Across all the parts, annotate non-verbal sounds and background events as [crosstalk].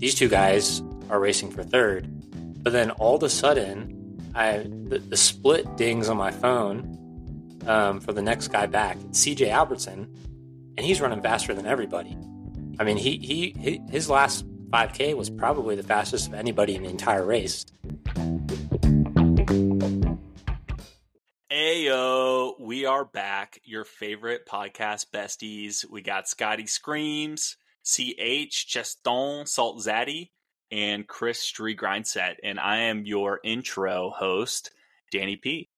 these two guys are racing for third. But then all of a sudden, I the, the split dings on my phone um, for the next guy back, CJ Albertson, and he's running faster than everybody. I mean, he, he his last 5K was probably the fastest of anybody in the entire race. Ayo, we are back. Your favorite podcast besties. We got Scotty Screams, CH, Cheston, Salt Zaddy, and Chris Stree Grindset. And I am your intro host, Danny P.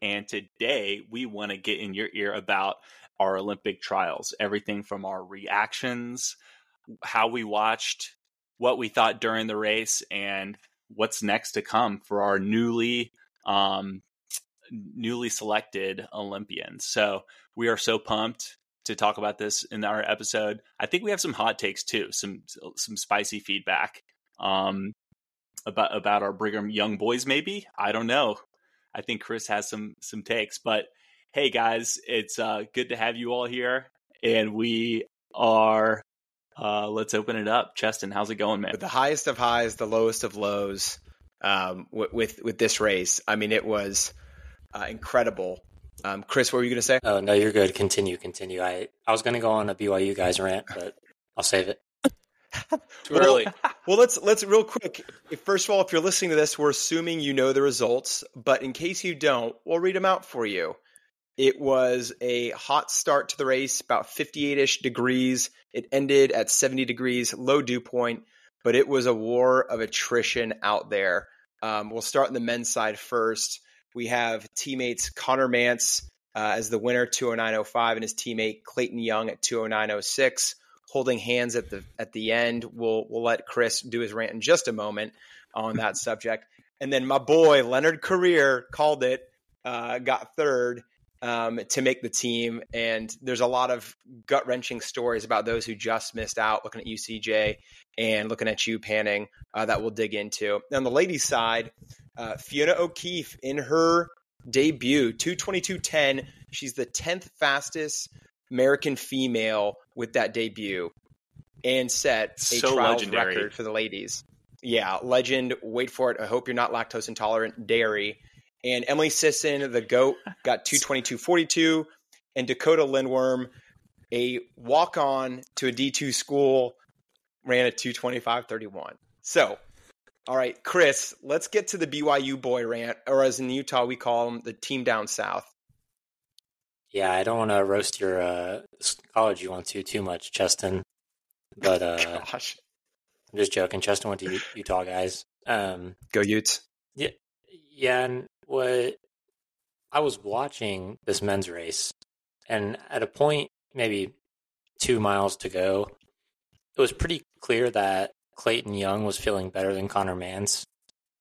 And today we want to get in your ear about our Olympic trials, everything from our reactions, how we watched, what we thought during the race, and what's next to come for our newly um, newly selected Olympians. So we are so pumped to talk about this in our episode. I think we have some hot takes too, some some spicy feedback um, about about our Brigham Young boys. Maybe I don't know. I think Chris has some some takes, but hey guys, it's uh, good to have you all here, and we are. Uh, let's open it up, Cheston. How's it going, man? The highest of highs, the lowest of lows, um, with, with with this race. I mean, it was uh, incredible. Um, Chris, what were you going to say? Oh no, you're good. Continue, continue. I I was going to go on a BYU guys rant, but I'll save it. [laughs] Too early. Well, let's let's real quick. First of all, if you're listening to this, we're assuming you know the results, but in case you don't, we'll read them out for you. It was a hot start to the race, about 58ish degrees. It ended at 70 degrees, low dew point, but it was a war of attrition out there. Um, we'll start on the men's side first. We have teammates Connor Mantz uh, as the winner, 209.05, and his teammate Clayton Young at 209.06, holding hands at the at the end. We'll we'll let Chris do his rant in just a moment on that [laughs] subject. And then my boy Leonard Korir called it, uh, got third um, to make the team. And there's a lot of gut wrenching stories about those who just missed out, looking at UCJ and looking at you, Panning, uh, that we'll dig into. On the ladies' side, uh, Fiona O'Keeffe in her debut, 222.10. She's the 10th fastest American female with that debut and set a So trials legendary. record for the ladies. Yeah, legend. Wait for it. I hope you're not lactose intolerant. Dairy. And Emily Sisson, the GOAT, got [laughs] 222.42. And Dakota Lindwurm, a walk on to a D2 school, ran at 225.31. So, all right, Chris, let's get to the BYU boy rant, or as in Utah, we call them the team down south. Yeah, I don't want to roast your uh, college you went to too much, Cheston. But [laughs] uh, Gosh. I'm just joking. Cheston went to U- Utah, guys. Um, Go Utes. Yeah, yeah, and what I was watching this men's race, and at a point, maybe two miles to go, it was pretty clear that Clayton Young was feeling better than Connor Mantz.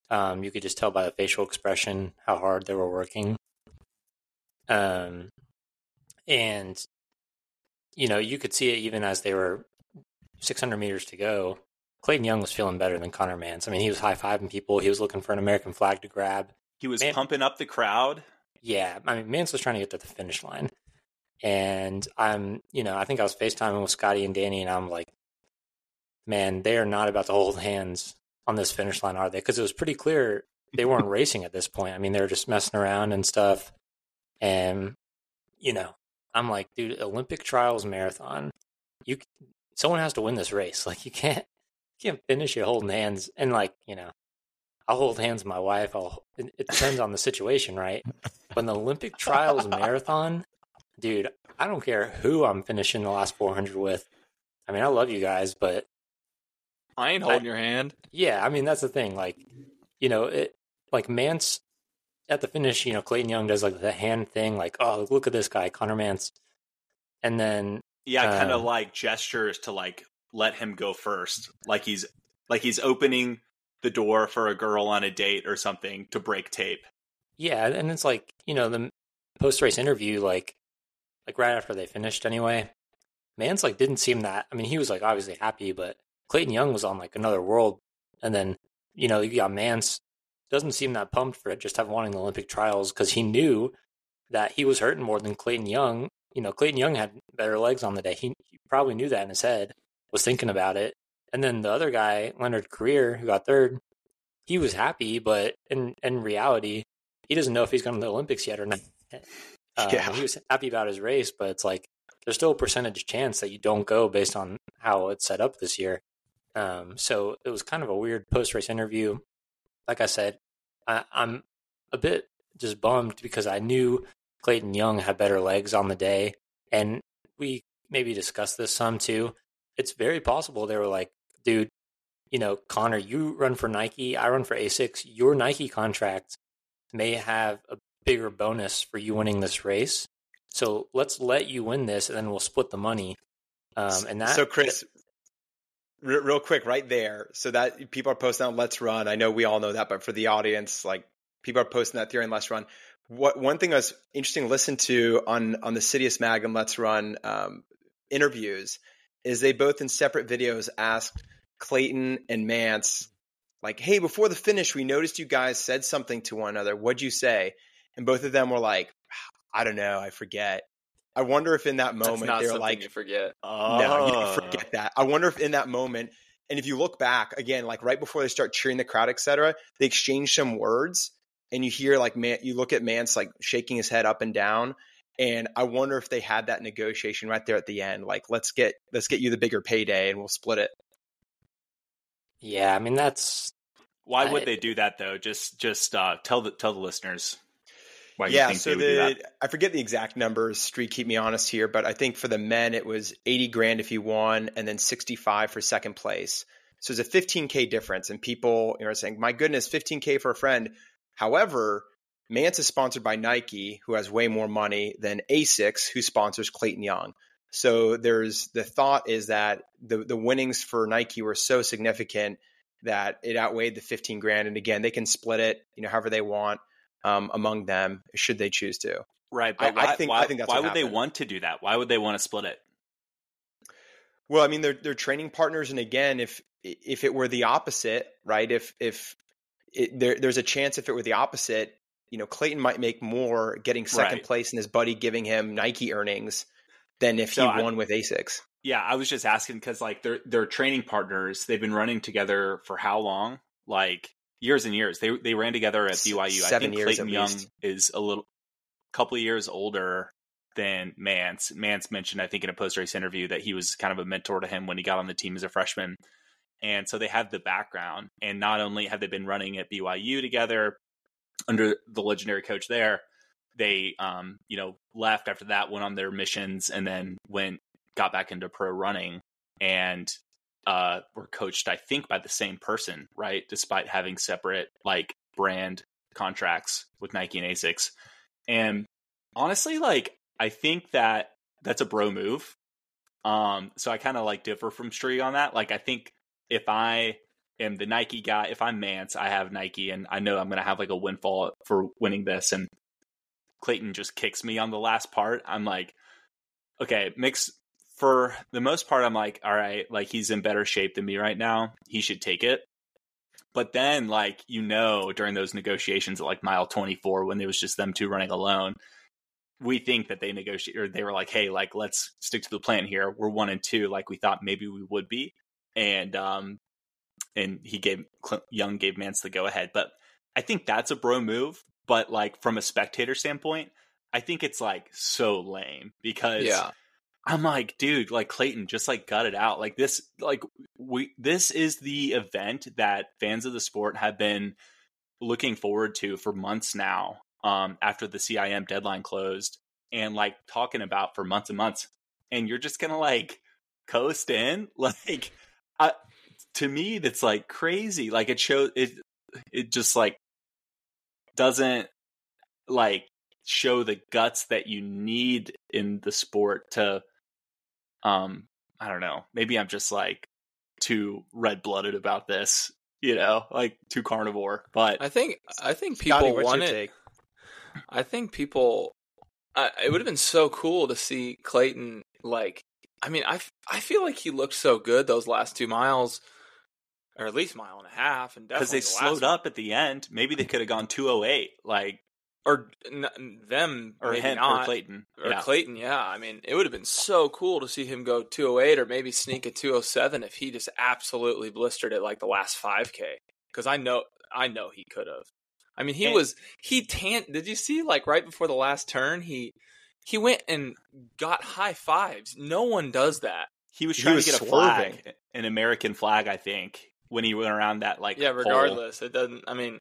Um, you could just tell by the facial expression how hard they were working. Um, and you know, you could see it even as they were 600 meters to go. Clayton Young was feeling better than Connor Mantz. I mean, he was high fiving people. He was looking for an American flag to grab. He was Man- pumping up the crowd. Yeah, I mean, Mantz was trying to get to the finish line, and I'm, you know, I think I was FaceTiming with Scotty and Danny, and I'm like, man, they are not about to hold hands on this finish line, are they? Because it was pretty clear they [laughs] weren't racing at this point. I mean, they were just messing around and stuff, and you know, I'm like, dude, Olympic trials marathon, you, someone has to win this race. [laughs] Like, you can't, you can't finish it holding hands, and like, you know. I'll hold hands with my wife. I'll. It, it depends on the situation, right? When the Olympic trials [laughs] marathon, dude, I don't care who I'm finishing the last 400 with. I mean, I love you guys, but I ain't holding your hand. yeah, I mean that's the thing. Like, you know, it like Mantz at the finish. You know, Clayton Young does like the hand thing, like, oh, look at this guy, Connor Mantz, and then Yeah, kind of Um, like gestures to like let him go first, like he's like he's opening the door for a girl on a date or something to break tape. Yeah, and it's like you know the post race interview, like like right after they finished anyway. Mantz like didn't seem that. I mean, he was like obviously happy, but Clayton Young was on like another world. And then you know you got Mantz doesn't seem that pumped for it, just have wanting the Olympic trials because he knew that he was hurting more than Clayton Young. You know, Clayton Young had better legs on the day. He, he probably knew that in his head, was thinking about it, And then the other guy, Leonard Korir, who got third, he was happy, but in in reality, he doesn't know if he's going to the Olympics yet or not. Uh, [laughs] Yeah. He was happy about his race, but it's like there's still a percentage chance that you don't go based on how it's set up this year. Um, so it was kind of a weird post race interview. Like I said, I, I'm a bit just bummed because I knew Clayton Young had better legs on the day, and we maybe discussed this some too. It's very possible they were like, dude, you know, Connor, you run for Nike, I run for Asics. Your Nike contract may have a bigger bonus for you winning this race. So let's let you win this, and then we'll split the money. Um, and that so Chris, re- real quick, right there. So that people are posting on Let's Run. I know we all know that, but for the audience, like people are posting that theory on Let's Run. What one thing was interesting to listen to on on the Citius Mag and Let's Run um, interviews is they both in separate videos asked Clayton and Mantz like, "Hey, before the finish, we noticed you guys said something to one another. What'd you say?" And both of them were like, "I don't know, I forget." I wonder if in that moment not they were something like, you forget. no, you Oh. forget that. I wonder if in that moment, and if you look back again, like right before they start cheering the crowd, etc., they exchange some words, and you hear like man, you look at Mantz like shaking his head up and down, and I wonder if they had that negotiation right there at the end, like let's get let's get you the bigger payday, and we'll split it. Yeah, I mean that's Why I- would they do that though? Just just uh, tell the tell the listeners why yeah, you think so they would do the that. I forget the exact numbers. Street, keep me honest here, but I think for the men it was eighty grand if you won, and then sixty five for second place. So it's a fifteen k difference, and people you know, are saying, "My goodness, fifteen k for a friend." However, Mantz is sponsored by Nike, who has way more money than Asics, who sponsors Clayton Young. So there's the thought is that the the winnings for Nike were so significant that it outweighed the 15 grand. And again, they can split it, you know, however they want um, among them, should they choose to. Right, but I why, think- why, I think that's why would they want to do that? Why would they want to split it? Well, I mean, they're they're training partners, and again, if if it were the opposite, right? If if it, there, there's a chance if it were the opposite, you know, Clayton might make more getting second Right. place and his buddy giving him Nike earnings than if So he I- won with Asics. Yeah, I was just asking because like they're they're training partners. They've been running together for how long? Like years and years. They they ran together at BYU. I seven think years Clayton Young least. is a little couple of years older than Mantz. Mantz mentioned, I think, in a post race interview that he was kind of a mentor to him when he got on the team as a freshman. And so they have the background. And not only have they been running at BYU together under the legendary coach there, they um, you know, left after that, went on their missions, and then went got back into pro running and uh were coached, I think, by the same person, right? Despite having separate like brand contracts with Nike and Asics. And honestly, like I think that that's a bro move. Um, so I kind of like differ from Stree on that. Like I think if I am the Nike guy, if I'm Mantz, I have Nike and I know I'm gonna have like a windfall for winning this and Clayton just kicks me on the last part. I'm like, okay, mix for the most part, I'm like, all right, like he's in better shape than me right now. He should take it. But then, like, you know, during those negotiations at like mile 24, when it was just them two running alone, we think that they negotiated, or they were like, hey, like, let's stick to the plan here. We're one and two, like we thought maybe we would be. And, um, and he gave Young gave Mantz the go ahead. But I think that's a bro move. But like from a spectator standpoint, I think it's like so lame because Yeah. I'm like, dude, like Clayton, just like gut it out. Like this, like we, this is the event that fans of the sport have been looking forward to for months now. Um, after the CIM deadline closed, and like talking about for months and months, and you're just gonna like coast in, [laughs] like, I, to me, that's like crazy. Like it shows it, it just like doesn't like show the guts that you need in the sport to um i don't know maybe i'm just like too red-blooded about this you know like too carnivore but I think I think people what's want your it. take? I think people. I it would have been so cool to see Clayton. Like, I mean, I, I feel like he looked so good those last two miles, or at least mile and a half, and because definitely they the slowed last up at the end maybe they could have gone 208 like or n- them or maybe him not or Clayton. or yeah. Clayton. Yeah, I mean, it would have been so cool to see him go 208 or maybe sneak a 207 if he just absolutely blistered it like the last 5K. Because I know, I know he could have. I mean, he And- was he tan. Did you see like right before the last turn he he went and got high fives. No one does that. He was He trying was to get a swerving. flag, an American flag, I think, when he went around that like yeah, pole. regardless, it doesn't. I mean,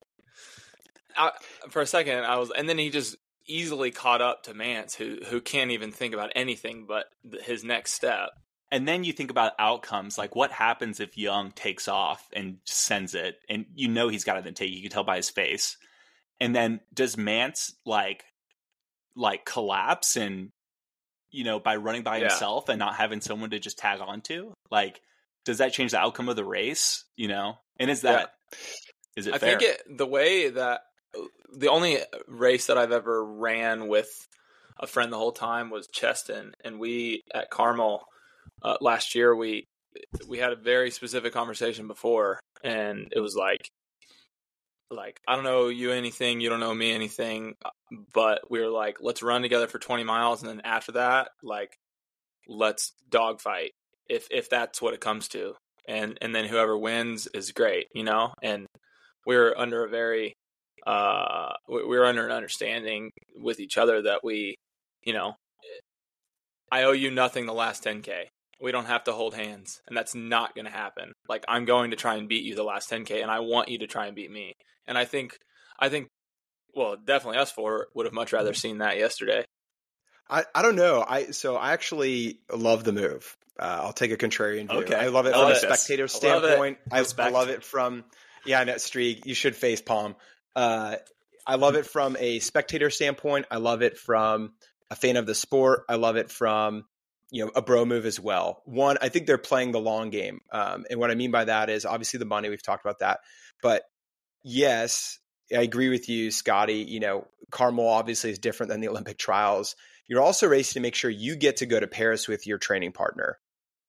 I, for a second I was, and then he just easily caught up to Mantz, who who can't even think about anything but th- his next step. And then you think about outcomes, like what happens if Young takes off and sends it, and you know he's got it in take. You can tell by his face. And then does Mantz like like collapse and you know by running by Yeah. himself and not having someone to just tag onto? Like, does that change the outcome of the race? You know, and is that is it I fair? think it the way that the only race that I've ever ran with a friend the whole time was Cheston, and we at Carmel uh, last year we we had a very specific conversation before, and it was like like I don't know you anything, you don't know me anything, but we were like let's run together for 20 miles, and then after that, like let's dogfight if if that's what it comes to, and and then whoever wins is great, you know, and we're under a very uh we- we're under an understanding with each other that we you know i owe you nothing the last 10k we don't have to hold hands and that's not going to happen. Like i'm going to try and beat you the last 10k and i want you to try and beat me. And i think i think well definitely us four would have much rather seen that yesterday. I, I don't know. I so I actually love the move. Uh, I'll take a contrarian view. Okay. I love it I from like a spectator I love standpoint. I, I love it from yeah, net streak. You should face palm. Uh, I love it from a spectator standpoint. I love it from a fan of the sport. I love it from you know a bro move as well. One, I think they're playing the long game, um, and what I mean by that is obviously the money. We've talked about that, but yes, I agree with you, Scotty. You know, Carmel obviously is different than the Olympic trials. You're also racing to make sure you get to go to Paris with your training partner.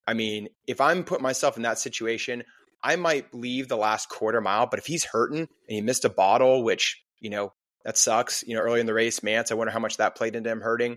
I mean, if I'm putting myself in that situation, I might leave the last quarter mile, but if he's hurting and he missed a bottle, which, you know, that sucks, you know, early in the race, Mantz, I wonder how much that played into him hurting.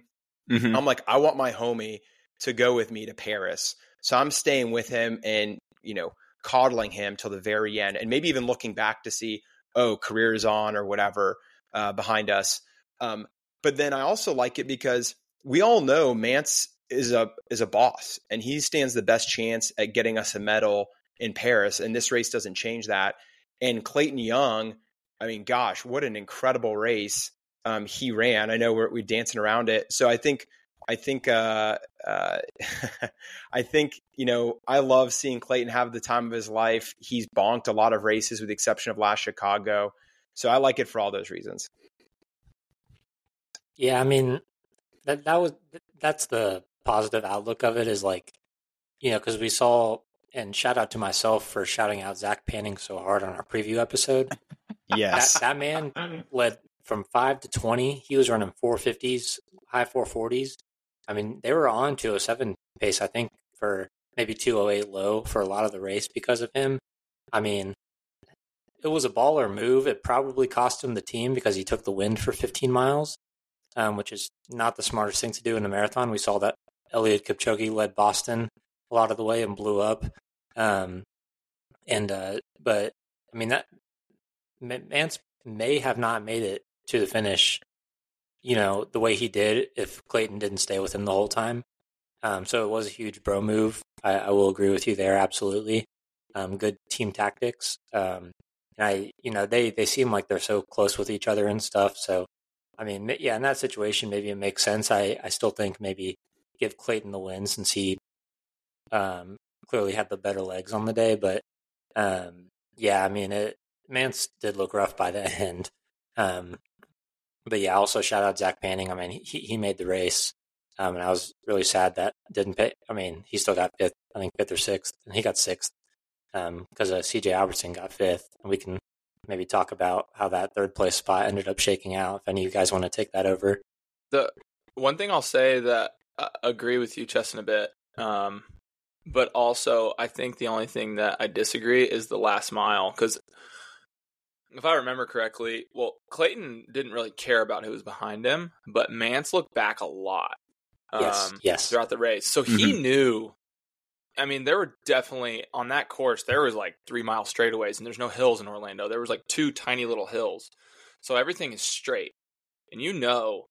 Mhm. I'm like, I want my homie to go with me to Paris. So I'm staying with him and, you know, coddling him till the very end and maybe even looking back to see, oh, Korir is on or whatever uh, behind us. Um, but then I also like it because we all know Mantz is a is a boss and he stands the best chance at getting us a medal in Paris. And this race doesn't change that. And Clayton Young, I mean, gosh, what an incredible race um, he ran. I know we're, we're dancing around it. So I think I think uh, uh, [laughs] I think you know I love seeing Clayton have the time of his life. He's bonked a lot of races with the exception of last Chicago. So I like it for all those reasons. Yeah, I mean that that was that's the positive outlook of it is like you know because we saw and shout out to myself for shouting out Zach Panning so hard on our preview episode. Yes. That that man led from five to twenty. He was running four fifties, high four forties. I mean, they were on two oh seven pace, I think, for maybe two oh eight low for a lot of the race because of him. I mean, it was a baller move. It probably cost him the team because he took the wind for fifteen miles, um, which is not the smartest thing to do in a marathon. We saw that Eliud Kipchoge led Boston a lot of the way and blew up. Um, and uh, but I mean that Mantz may have not made it to the finish, you know, the way he did if Clayton didn't stay with him the whole time. Um, so it was a huge bro move. I, I will agree with you there, absolutely. Um, good team tactics. Um, and I, you know, they they seem like they're so close with each other and stuff. So, I mean, yeah, in that situation, maybe it makes sense. I I still think maybe give Clayton the win since he um, clearly had the better legs on the day. But um, yeah, I mean, it Mantz did look rough by the [laughs] end. Um, but yeah, also shout out Zach Panning. I mean, he he made the race, um, and I was really sad that didn't pay. I mean, he still got fifth. I think fifth or sixth, and he got sixth because uh, C.J. Albertson got fifth. And we can maybe talk about how that third place spot ended up shaking out. If any of you guys want to take that over, the one thing I'll say that agree with you, Cheston, a bit. Um, but also, I think the only thing that I disagree is the last mile because if I remember correctly, well, Clayton didn't really care about who was behind him, but Mantz looked back a lot. Yes, um, yes. throughout the race. So he knew. I mean, there were definitely on that course. There was like three mile straightaways, and there's no hills in Orlando. There was like two tiny little hills, so everything is straight. And you know,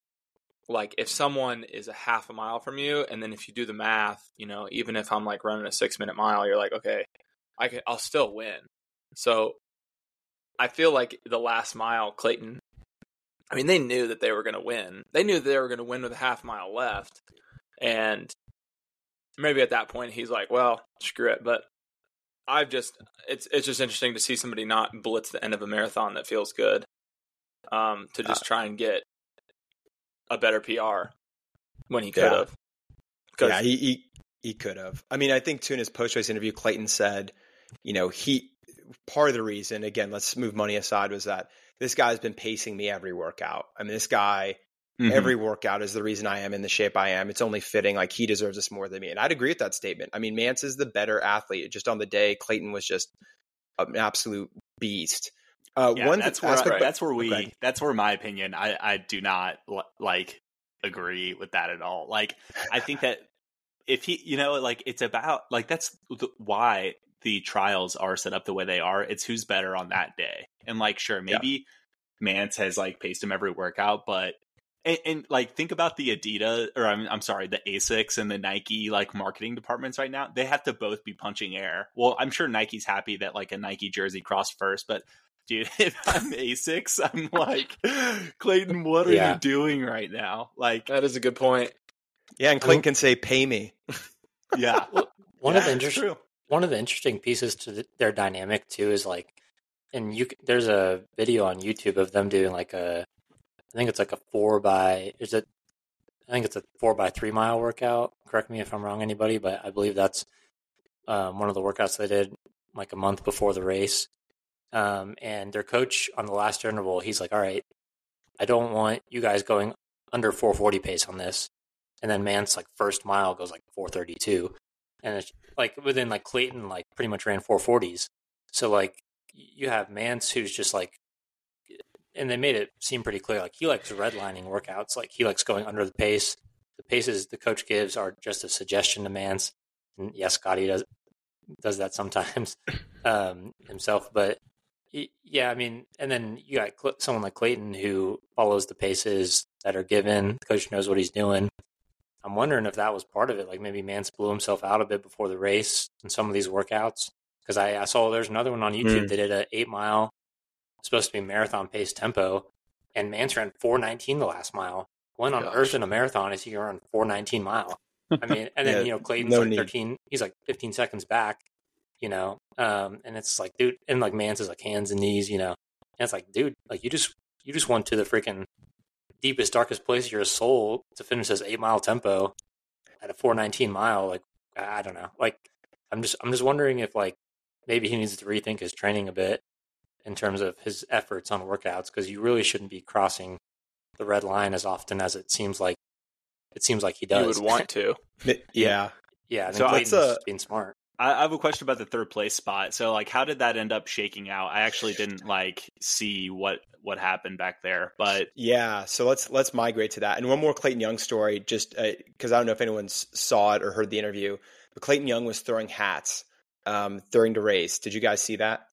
like if someone is a half a mile from you, and then if you do the math, you know, even if I'm like running a six minute mile, you're like, okay, I can, I'll still win. So I feel like the last mile, Clayton. I mean, they knew that they were going to win. They knew they were going to win with a half mile left, and maybe at that point he's like, "Well, screw it." But I've just it's it's just interesting to see somebody not blitz the end of a marathon that feels good, um, to just try and get a better PR when he could have. Yeah, he he, he could have. I mean, I think too in his post race interview, Clayton said, you know, he part of the reason, again, let's move money aside, was that this guy's been pacing me every workout. I mean, this guy Mhm. every workout is the reason I am in the shape I am. It's only fitting. Like he deserves this more than me. And I'd agree with that statement. I mean, Mantz is the better athlete. Just on the day, Clayton was just an absolute beast. Uh, Yeah, one that's where aspect- that's where we Okay. that's where my opinion I I do not like agree with that at all. Like I think that if he you know like it's about like that's the, why the trials are set up the way they are. It's who's better on that day. And like sure maybe Mantz has like paced him every workout, but and, and like think about the Adidas or I'm I'm sorry, the Asics and the Nike like marketing departments right now. They have to both be punching air. Well, I'm sure Nike's happy that like a Nike jersey crossed first, but dude, [laughs] if I'm Asics, I'm [laughs] like, Clayton, what are Yeah. you doing right now? Like, that is a good point. yeah, and Clayton can say, "Pay me." [laughs] yeah, One Yeah, of the it's interesting true. one of the interesting pieces to th- their dynamic too is like, and you there's a video on YouTube of them doing like a, I think it's like a four by is it, I think it's a four by three mile workout. Correct me if I'm wrong, anybody, but I believe that's um, one of the workouts they did like a month before the race. Um, and their coach on the last interval, he's like, "All right, I don't want you guys going under 440 pace on this." And then Mantz like first mile goes like 432, and it's like within like Clayton like pretty much ran 440s. So like you have Mantz who's just like, and they made it seem pretty clear like he likes redlining workouts. Like he likes going under the pace. The paces the coach gives are just a suggestion to Mantz. And yes, Scotty does does that sometimes [laughs] um, himself, but yeah, I mean, and then you got someone like Clayton who follows the paces that are given. The coach knows what he's doing. I'm wondering if that was part of it. Like maybe Mantz blew himself out a bit before the race in some of these workouts. Because I, I saw there's another one on YouTube. Mm. They did an eight mile, supposed to be marathon pace tempo, and Mantz ran 419 the last mile. When on Gosh. earth in a marathon is he going to run 419 mile? I mean, and then Yeah, you know Clayton's no like need. 13. He's like 15 seconds back. You know, um, and it's like, dude, and like Mantz is like hands and knees. You know, and it's like, dude, like you just you just went to the freaking deepest, darkest place of your soul to finish this eight mile tempo at a 419 mile. Like, I don't know. Like, I'm just, I'm just wondering if like maybe he needs to rethink his training a bit in terms of his efforts on workouts because you really shouldn't be crossing the red line as often as it seems like it seems like he does. You would want [laughs] to. Yeah, yeah, I think So Clayton's let's, uh, being smart. I, I have a question about the third place spot. So, like, how did that end up shaking out? I actually didn't like see what what happened back there, but Yeah, so let's let's migrate to that. And one more Clayton Young story, just because I don't know if anyone saw it or heard the interview, but Clayton Young was throwing hats um, during the race. Did you guys see that?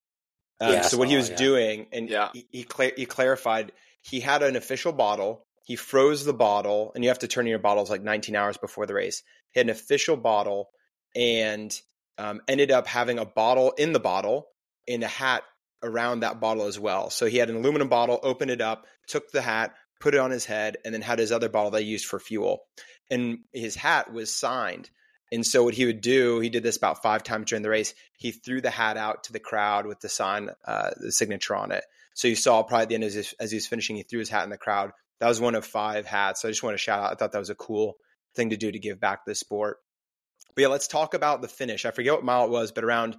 Um, Yeah, so what he saw, was yeah. doing, and Yeah. he he, cla- he clarified, he had an official bottle. He froze the bottle, and you have to turn in your bottles like 19 hours before the race. He had an official bottle, and um, ended up having a bottle in the bottle and a hat around that bottle as well. So he had an aluminum bottle, opened it up, took the hat, put it on his head, and then had his other bottle that he used for fuel. And his hat was signed. And so what he would do, he did this about five times during the race. He threw the hat out to the crowd with the sign, uh, the signature on it. So you saw probably at the end as, he- as he was finishing, he threw his hat in the crowd. That was one of five hats. So I just want to shout out. I thought that was a cool thing to do to give back to the sport. But yeah, let's talk about the finish. I forget what mile it was, but around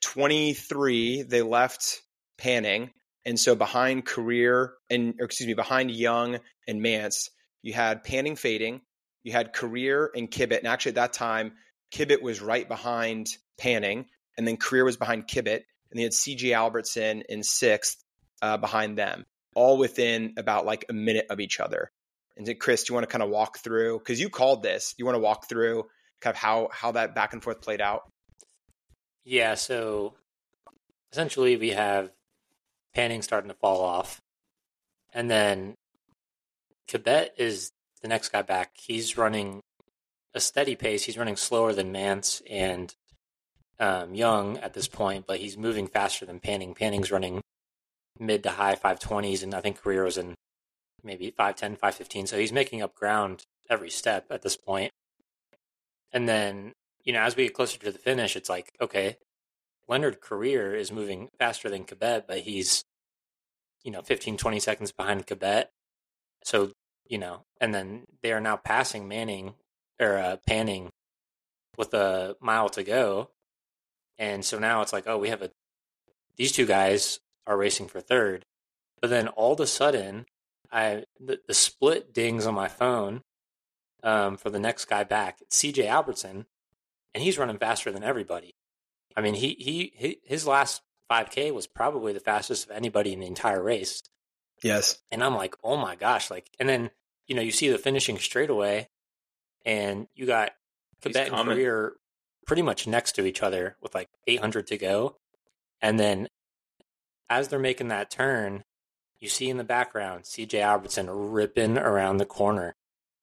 23, they left Panning. And so behind Korir and, excuse me, behind Young and Mantz, you had Panning fading, you had Korir and Kibet. And actually at that time, Kibet was right behind Panning, and then Korir was behind Kibet. And they had CJ Albertson in sixth, uh, behind them, all within about like a minute of each other. And Chris, do you want to kind of walk through because you called this? You want to walk through kind of how how that back and forth played out? Yeah. So essentially, we have Panning starting to fall off, and then Kibet is the next guy back. He's running a steady pace. He's running slower than Mantz and um, Young at this point, but he's moving faster than Panning. Panning's running mid to high 520s, and I think was in maybe 510, 515. So he's making up ground every step at this point. And then, you know, as we get closer to the finish, it's like, okay, Leonard Korir is moving faster than Kibet, but he's, you know, 15, 20 seconds behind Kibet. So, you know, and then they are now passing Manning or uh, Panning with a mile to go. And so now it's like, oh, we have a, these two guys are racing for third. But then all of a sudden, I the, the split dings on my phone um, for the next guy back. CJ Albertson, and he's running faster than everybody. I mean, he, he he his last 5K was probably the fastest of anybody in the entire race. Yes, and I'm like, oh my gosh, like, and then you know you see the finishing straightaway, and you got Kibet and Korir pretty much next to each other with like 800 to go, and then as they're making that turn, you see in the background CJ Albertson ripping around the corner.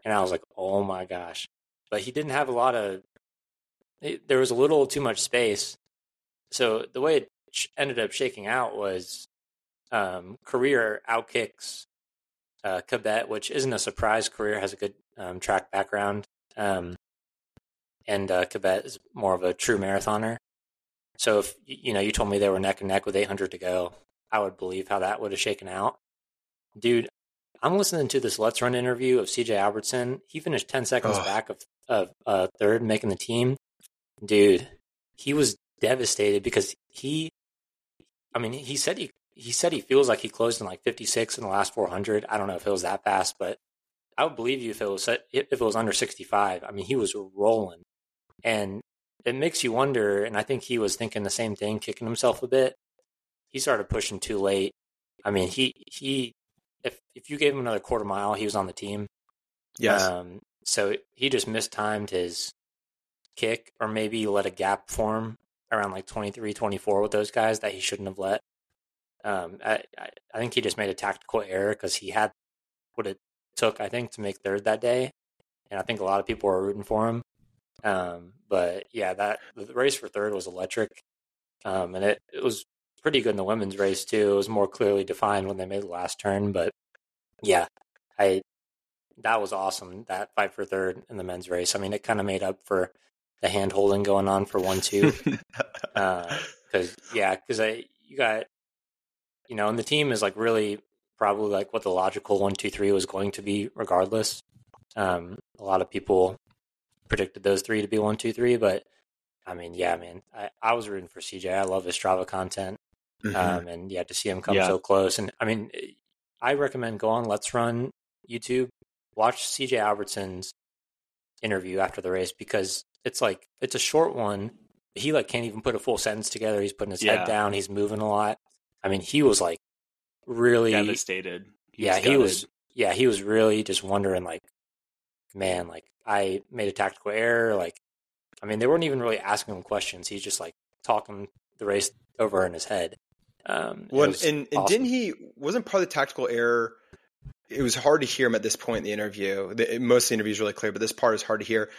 And I was like, oh my gosh. But he didn't have a lot of, it, there was a little too much space. So the way it ended up shaking out was um, Korir outkicks uh, Kibet, which isn't a surprise. Korir has a good um, track background. Um, and uh, Kibet is more of a true marathoner. So if you know you told me they were neck and neck with 800 to go, I would believe how that would have shaken out. Dude, I'm listening to this Let's Run interview of CJ Albertson. He finished 10 seconds back of, of uh, third, making the team. Dude, he was devastated because he, I mean, he said he he said he feels like he closed in like 56 in the last 400. I don't know if it was that fast, but I would believe you if it was if it was under 65. I mean, he was rolling, and it makes you wonder. And I think he was thinking the same thing, kicking himself a bit. He started pushing too late. I mean, he he if if you gave him another quarter mile, he was on the team. Yes. Um, so he just mistimed his kick, or maybe let a gap form around like 23, 24 with those guys that he shouldn't have let. Um, I, I think he just made a tactical error because he had what it took, I think, to make third that day, and I think a lot of people were rooting for him. Um, but yeah, that the race for third was electric, um, and it, it was pretty good in the women's race too. It was more clearly defined when they made the last turn, but yeah, I that was awesome. That fight for third in the men's race. I mean, it kind of made up for the hand holding going on for one two. Because [laughs] uh, yeah, because I you got you know, and the team is like really probably like what the logical one two three was going to be, regardless. Um, a lot of people predicted those three to be one two three, but I mean, yeah, man, I, I was rooting for CJ. I love his Strava content. Mm-hmm. Um, and yeah, to see him come yeah. so close. And I mean, I recommend go on Let's Run YouTube, watch CJ Albertson's interview after the race because it's like it's a short one. He like can't even put a full sentence together. He's putting his yeah. head down. He's moving a lot. I mean, he was like really devastated. He yeah, was he was. Yeah, he was really just wondering, like, man, like I made a tactical error. Like, I mean, they weren't even really asking him questions. He's just like talking the race over in his head. Um, well, and, and, and didn't he wasn't part of the tactical error? It was hard to hear him at this point in the interview. The, most of the interview is really clear, but this part is hard to hear.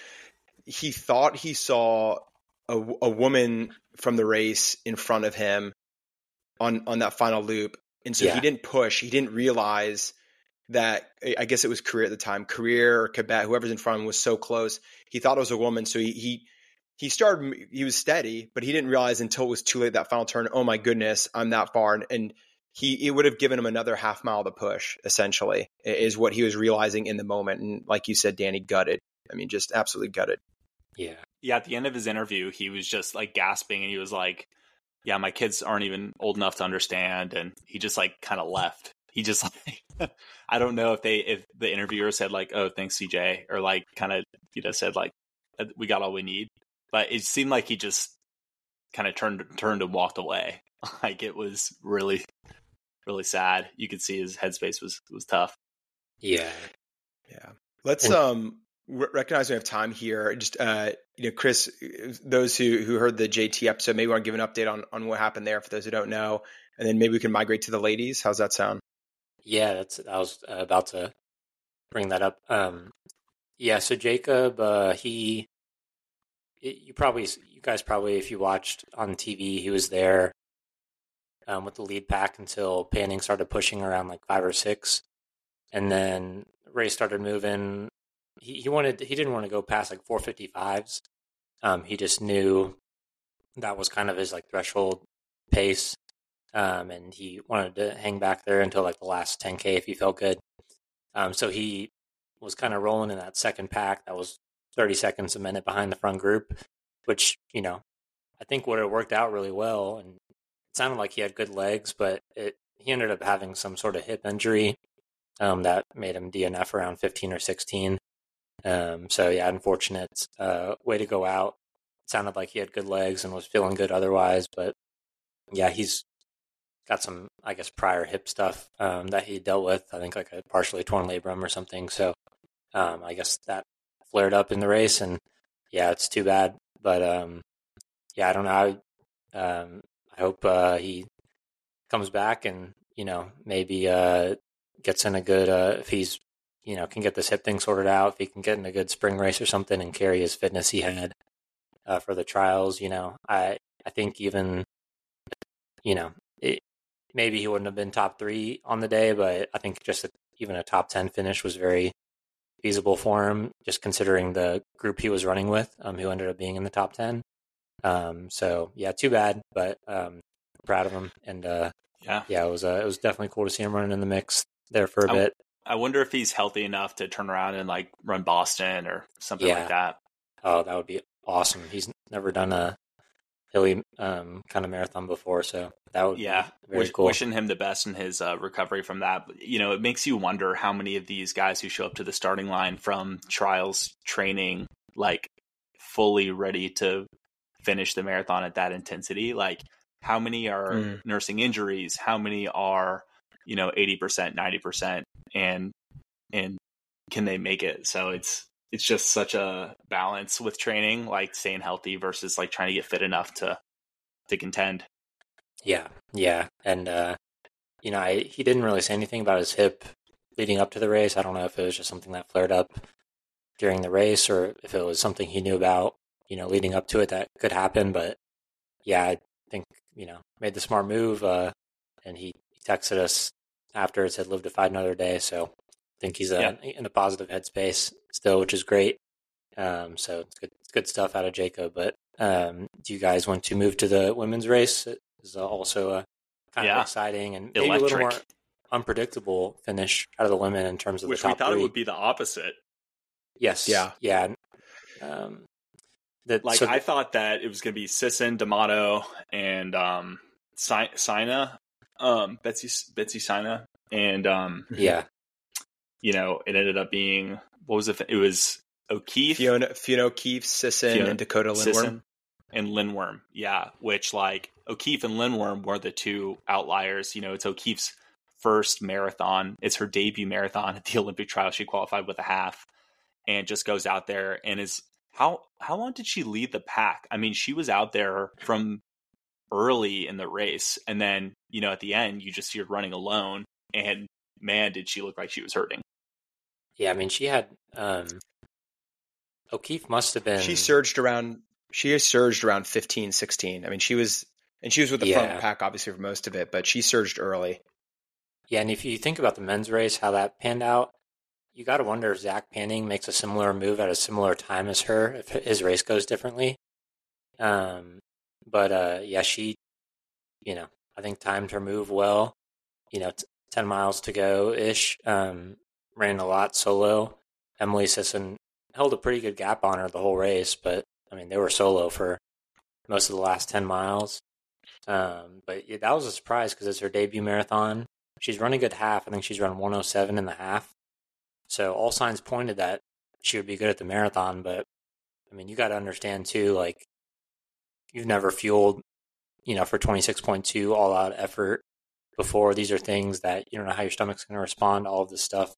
He thought he saw a, a woman from the race in front of him on on that final loop, and so yeah. he didn't push. He didn't realize that I guess it was Korir at the time, Korir or Kibet, whoever's in front of him was so close. He thought it was a woman, so he he he started he was steady but he didn't realize until it was too late that final turn oh my goodness i'm that far. And, and he it would have given him another half mile to push essentially is what he was realizing in the moment. And like you said danny gutted. I mean just absolutely gutted. Yeah. Yeah at the end of his interview he was just like gasping and he was like yeah my kids aren't even old enough to understand. And he just like kind of left. He just [laughs] like i don't know if they if the interviewer said like oh thanks cj or like kind of you know said like uh, we got all we need but it seemed like he just kind of turned turned and walked away. [laughs] Like it was really really sad. You could see his headspace was was tough. Yeah. Yeah. Let's And- um recognize we have time here. Just uh you know, Chris, those who who heard the JT episode, maybe want to give an update on on what happened there for those who don't know, and then maybe we can migrate to the ladies. How's that sound? Yeah, that's I was uh, about to bring that up. Um, yeah, so Jacob, uh, he, it- you probably, you guys probably, if you watched on TV, he was there um, with the lead pack until Panning started pushing around like five or six, and then Ray started moving. He he wanted he didn't want to go past like four fifty fives. Um, he just knew that was kind of his like threshold pace um, and he wanted to hang back there until like the last 10k if he felt good. Um, so he was kind of rolling in that second pack that was 30 seconds a minute behind the front group, which you know I think would have worked out really well. And it sounded like he had good legs, but it he ended up having some sort of hip injury um, that made him DNF around 15 or 16. Um, so yeah, unfortunate uh, way to go out. sounded like he had good legs and was feeling good otherwise, but yeah, he's got some, I guess, prior hip stuff um, that he dealt with. I think like a partially torn labrum or something. So um, I guess that flared up in the race, and yeah, it's too bad. But um, yeah, I don't know. I, um, I hope uh, he comes back and you know maybe uh, gets in a good uh, if he's you know can get this hip thing sorted out. If he can get in a good spring race or something and carry his fitness he had uh, for the trials, you know, I I think even you know it, maybe he wouldn't have been top three on the day, but I think just a, even a top ten finish was very feasible for him, just considering the group he was running with, um, who ended up being in the top ten. Um, so yeah, too bad, but um, proud of him, and uh, Yeah. yeah, it was uh, it was definitely cool to see him running in the mix there for a I- bit. I wonder if he's healthy enough to turn around and like run Boston or something Yeah. like that. Oh, that would be awesome. He's never done a hilly um, kind of marathon before, so that would Yeah, be very Wish, cool. wishing him the best in his uh, recovery from that. You know, it makes you wonder how many of these guys who show up to the starting line from trials training, like fully ready to finish the marathon at that intensity, like how many are Mm. nursing injuries, how many are you know eighty percent, ninety percent, and and can they make it? So it's it's just such a balance with training, like staying healthy versus like trying to get fit enough to to contend. Yeah, yeah, and uh, you know, I, he didn't really say anything about his hip leading up to the race. I don't know if it was just something that flared up during the race or if it was something he knew about, you know, leading up to it that could happen. But yeah, I think you know made the smart move, uh, and he, he texted us after it said live to fight another day. So I think he's uh, in a positive headspace still, which is great. Um, so it's good, it's good stuff out of Jacob. But um, do you guys want to move to the women's race? It is also a kind Yeah. of exciting and maybe a little more unpredictable finish out of the women in terms of Which the we top thought three. it would be the opposite. Yes. Yeah. Yeah. Um, that, Like so I thought that it was going to be Sisson, D'Amato, and um, Si- Saina, um, Betsy Betsy Saina, and um, yeah, you know, it ended up being what was it? It was O'Keeffe, Fiona Fiona O'Keeffe, Sisson, Fiona and Dakota Lindwurm. Sisson, and Lindwurm. Yeah, which like O'Keeffe and Lindwurm were the two outliers. You know, it's O'Keeffe's first marathon. It's her debut marathon at the [laughs] Olympic trial. She qualified with a half and just goes out there and is how how long did she lead the pack? I mean, she was out there from early in the race and then, you know, at the end you just see her running alone and man, did she look like she was hurting. Yeah. I mean, she had um, O'Keeffe must have been. She surged around. She has surged around 15, 16. I mean, she was, and she was with the Yeah. front pack obviously for most of it, but she surged early. Yeah, and if you think about the men's race, how that panned out, you got to wonder if Zach Panning makes a similar move at a similar time as her, if his race goes differently. Um, but uh, yeah, she, you know, I think timed her move well. You know, t- ten miles to go ish. Um, ran a lot solo. Emily Sisson held a pretty good gap on her the whole race, but I mean, they were solo for most of the last ten miles. Um, but yeah, that was a surprise because it's her debut marathon. She's running a good half. I think she's run 107 and a half. So all signs pointed that she would be good at the marathon. But I mean, you got to understand too, like you've never fueled, you know, for 26.2 all out effort before. These are things that you don't know how your stomach's going to respond. All of this stuff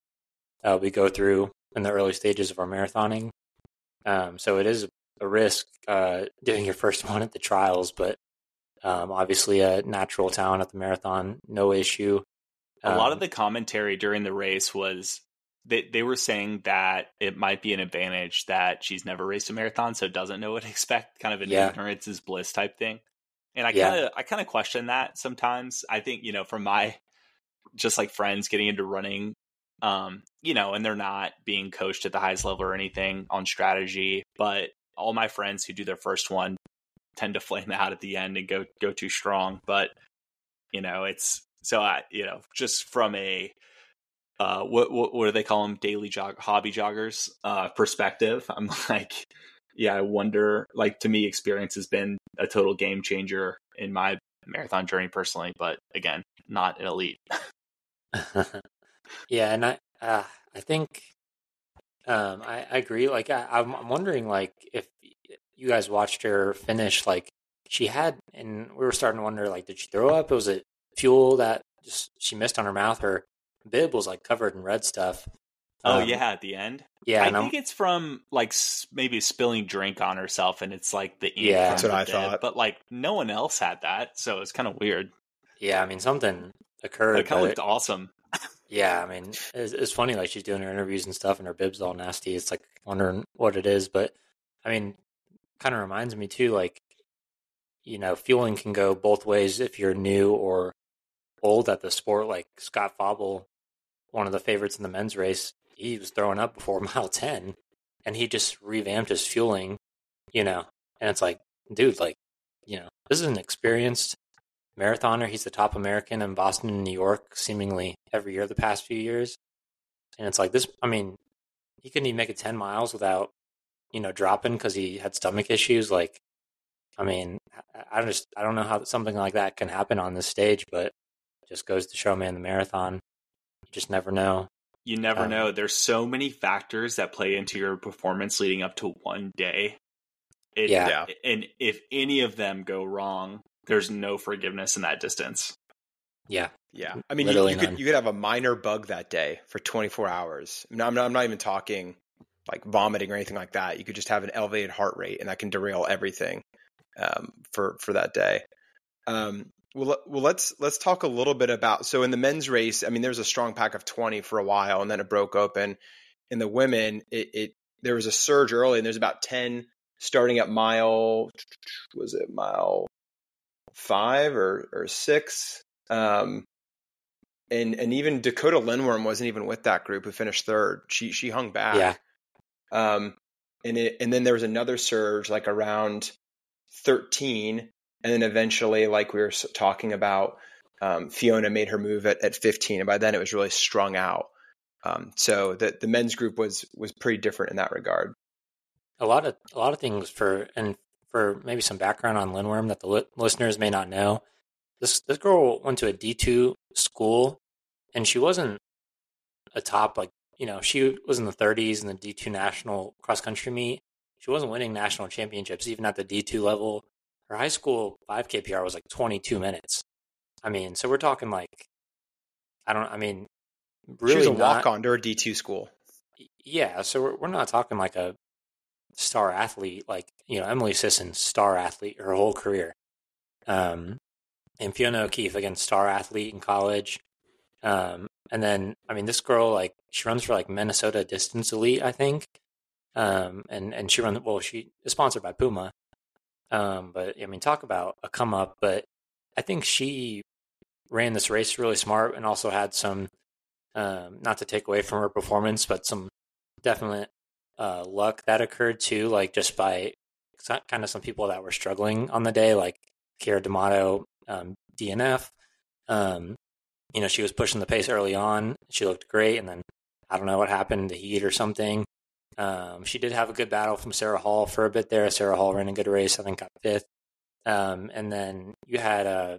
uh, we go through in the early stages of our marathoning. Um, so it is a risk uh, doing your first [laughs] one at the trials, but um, obviously a natural talent at the marathon, no issue. a lot of Um, the commentary during the race was they they were saying that it might be an advantage that she's never raced a marathon, so doesn't know what to [laughs] expect, kind of an Yeah. ignorance is bliss type thing. And I kind of I kind of question that sometimes. I think you know from my just like friends getting into running, um, you know, and they're not being coached at the highest level or anything on strategy, but all my friends who do their first one tend to flame [laughs] out at the end and go go too strong. But you know, it's so I you know just from a uh, what, what what do they call them? Daily jog, hobby joggers uh, perspective. I'm [laughs] like, yeah, I wonder. Like to me, experience has been a total game changer in my marathon journey personally. But again, not an elite. [laughs] yeah, and I uh, I think um, I, I agree. Like I, I'm, I'm wondering like if you guys watched her finish, like she had, and we were starting to wonder like did she throw up? Was it fuel that just she missed on her mouth? Her bib was like covered in red stuff. Oh Um, yeah, at the end. yeah, I and I'm, think it's from like maybe spilling drink on herself, and it's like the ink Yeah. That's what I bib. thought. But like no one else had that, so it's kind of weird. yeah. I mean something occurred. It kind of but- looked awesome. Yeah, I mean, it's, it's funny. Like she's doing her interviews and stuff, and her bib's all nasty. It's like wondering what it is. But I mean, kind of reminds me too. Like, you know, fueling can go both ways if you're new or old at the sport. Like Scott Fauble, one of the favorites in the men's race, he was throwing up before [laughs] mile ten, and he just revamped his fueling. You know, and it's like, dude, like, you know, this is an experienced marathoner. He's the top American in Boston and New York, seemingly every year the past few years. And it's like this. I mean, he couldn't even make it ten miles without, you know, dropping because he had stomach issues. Like, I mean, I- I just I don't know how something like that can happen on this stage, but it just goes to show, man, the marathon, you just never know. You never Um, know. There's so many factors that play into your performance leading up to one day. It, Yeah. Yeah. And if any of them go wrong, there's no forgiveness in that distance. Yeah, Yeah, I mean, you, Literally you could you could have a minor bug that day for 24 hours. No, I'm not, I'm not even talking like vomiting or anything like that. You could just have an elevated heart rate, and that can derail everything um, for for that day. Um, well, let- well, let's let's talk a little bit about. So in the men's race, I mean, there was a strong pack of 20 for a while, and then it broke open. In the women, it, it there was a surge early, and there's about 10 starting at mile. Was it mile five or or six? Um, and and even Dakota Lindwurm wasn't even with that group who finished third. She she hung back. yeah, Um, and it and then there was another surge like around thirteen, and then eventually, like we were talking about, um, Fiona made her move at, at fifteen, and by then it was really strung out. Um, so the the men's group was was pretty different in that regard. a lot of a lot of things for and for maybe some background on Lindwurm that the li- listeners may not know. This this girl went to a D two school, and she wasn't a top like you know she was in the 30s in the D two national cross country meet. She wasn't winning national championships even at the D two level. Her high school 5K PR was like 22 minutes. I mean, so we're talking like I don't. I mean, really she was a walk on to her D two school. yeah, so we're, we're not talking like a star athlete, like you know Emily Sisson, star athlete her whole career. Um, and Fiona O'Keeffe again, star athlete in college. Um, and then I mean this girl like she runs for like Minnesota Distance Elite, I think. Um, and and she runs well, she is sponsored by Puma. Um, but I mean talk about a come up, but I think she ran this race really smart and also had some um, not to take away from her performance, but some definite uh, luck that occurred too, like just by kind of some people that were struggling on the day, like Keira D'Amato, um, DNF. Um, you know, she was pushing the pace early on. She looked great, and then I don't know what happened, the heat or something. Um, she did have a good battle from Sarah Hall for a bit there. Sarah Hall ran a good race, I think got fifth. Um, and then you had uh,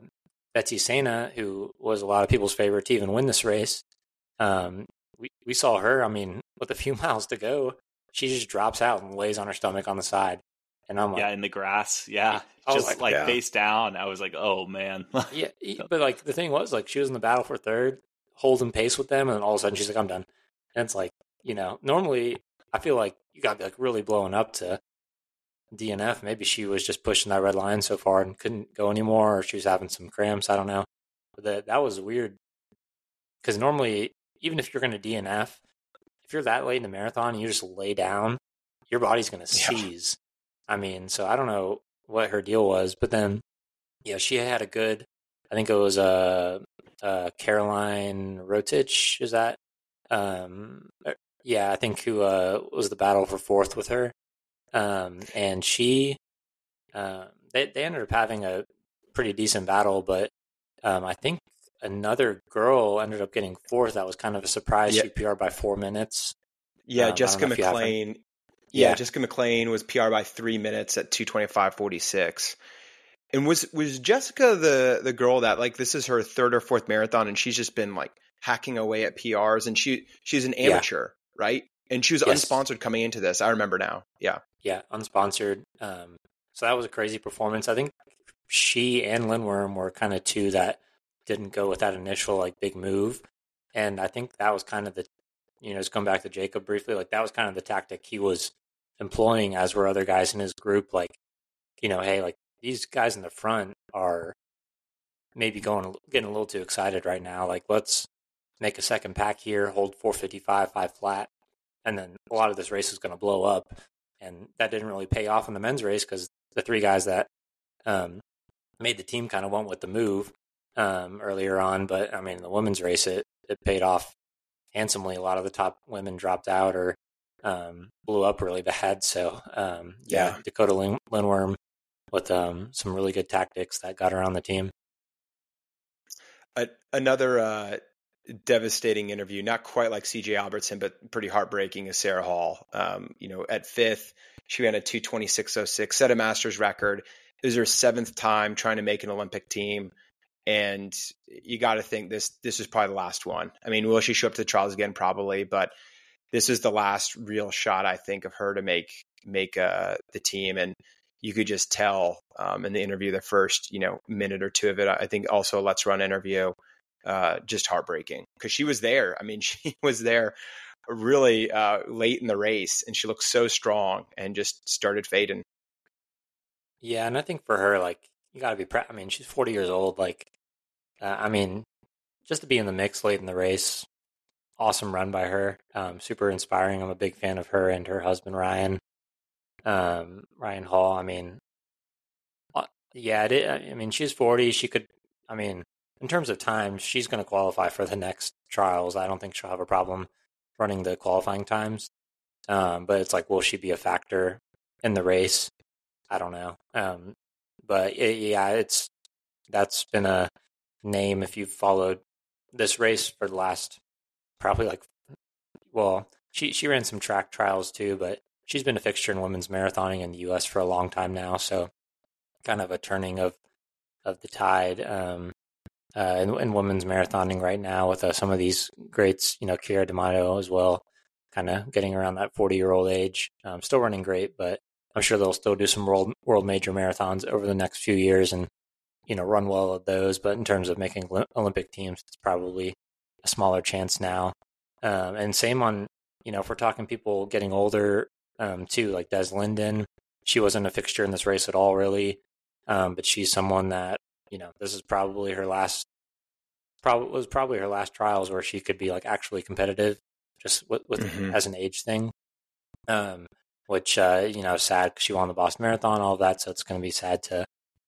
Betsy Saina, who was a lot of people's favorite to even win this race. Um, we, we saw her, I mean, with a few [laughs] miles to go, she just drops out and lays on her stomach on the side. and I'm like, yeah, in the grass. Yeah, I just like, like, yeah. face down. I was like, oh man. [laughs] yeah, but like the thing was, like she was in the battle for third, holding pace with them, and then all of a sudden she's like, I'm done. And it's like, you know, normally I feel like you got to be like really blowing up to DNF. Maybe she was just pushing that red line so far and couldn't go anymore, or she was having some cramps. I don't know. But that that was weird because normally, even if you're going to DNF, if you're that late in the marathon and you just lay down, your body's going to Yeah. seize. I mean, so I don't know what her deal was, but then, yeah, she had a good. I think it was uh, uh, Caroline Rotich. Is that? Um, er, yeah, I think who uh, was the battle for fourth with her, um, and she. Uh, they they ended up having a pretty decent battle, but um, I think another girl ended up getting fourth. That was kind of a surprise. Yeah. She PR by four minutes. Yeah, Um, Jessica know if you have her. McLean. Yeah, Yeah. Jessica McLean was PR by three minutes at two twenty five forty six. And was was Jessica the the girl that like this is her third or fourth marathon and she's just been like hacking away at PRs and she she's an Yeah. amateur, right? And she was Yes. unsponsored coming into this. I remember now. Yeah. Yeah, unsponsored. Um, so that was a crazy performance. I think she and Lindwurm were kind of two that didn't go with that initial like big move, and I think that was kind of the, you know, just come back to Jacob briefly. Like that was kind of the tactic he was employing, as were other guys in his group. Like, you know, hey, like these guys in the front are maybe going getting a little too excited right now. Like, let's make a second pack here, hold 455, five flat, and then a lot of this race is going to blow up. And that didn't really pay off in the men's race because the three guys that um, made the team kind of went with the move um, earlier on. But I mean, in the women's race, it, it paid off handsomely. A lot of the top women dropped out or um, blew up really bad. So, um, yeah, Yeah. Dakota Lin- Lindwurm with um, some really good tactics that got around the team. A, another uh, devastating interview, not quite like CJ Albertson, but pretty heartbreaking, is Sarah Hall. Um, you know, at fifth, she ran a 226.06, set a master's record. It was her seventh time trying to make an Olympic team. And you got to think this this is probably the last one. I mean, will she show up to the trials again? Probably, but this is the last real shot I think of her to make make uh, the team. And you could just tell um, in the interview, the first you know minute or two of it. I think also LetsRun interview, uh, just heartbreaking because she was there. I mean, [laughs] she was there really uh, late in the race, and she looked so strong and just started fading. Yeah, and I think for her, like you got to be proud. I mean, she's forty years old. Like, uh, I mean, just to be in the mix late in the race, awesome run by her. Um, super inspiring. I'm a big fan of her and her husband Ryan. Um, Ryan Hall. I mean, uh, yeah. It, I mean, she's forty. She could. I mean, in terms of time, she's going to qualify for the next trials. I don't think she'll have a problem running the qualifying times. Um, but it's like, will she be a factor in the race? I don't know. Um, but it, yeah, it's that's been a name if you've followed this race for the last probably like well, she she ran some track trials too, but she's been a fixture in women's marathoning in the U.S. for a long time now. So kind of a turning of of the tide um, uh, in, in women's marathoning right now with uh, some of these greats. You know, Keira D'Amato as well, kind of getting around that forty year old age. Um, still running great, but I'm sure they'll still do some world world major marathons over the next few years and you know run well at those. But in terms of making Olympic teams, it's probably a smaller chance now. Um, and same on you know if we're talking people getting older um, too, like Des Linden, she wasn't a fixture in this race at all, really. Um, but she's someone that you know this is probably her last. Probably was probably her last trials where she could be like actually competitive, just with, with Mhm. as an age thing. Um, which uh, you know, sad because she won the Boston Marathon, all of that. So it's going to be sad to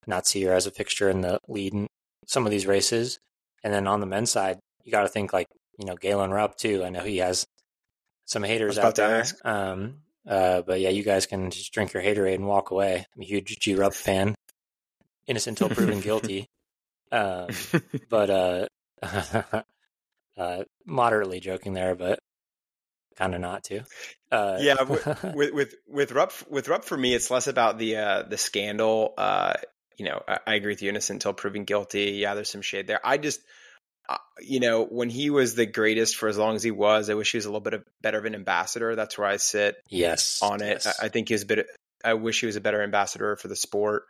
not see her as a fixture in the lead in some of these races. And then on the men's side, you got to think like you know Galen Rupp too. I know he has some haters out there. Um, uh, but yeah, you guys can just drink your haterade and walk away. I'm a huge G Rupp fan, innocent until proven [laughs] guilty. Um, but uh, [laughs] uh, moderately joking there, but kind of not too. Uh, Yeah, [laughs] with with with Rupp with Rupp for me, it's less about the uh, the scandal. Uh, you know, I, I agree with you, innocent until proven guilty. Yeah, there's some shade there. I just, uh, you know, when he was the greatest for as long as he was, I wish he was a little bit of, better of an ambassador. That's where I sit yes on it. yes. I, I think he was a bit I wish he was a better ambassador for the sport.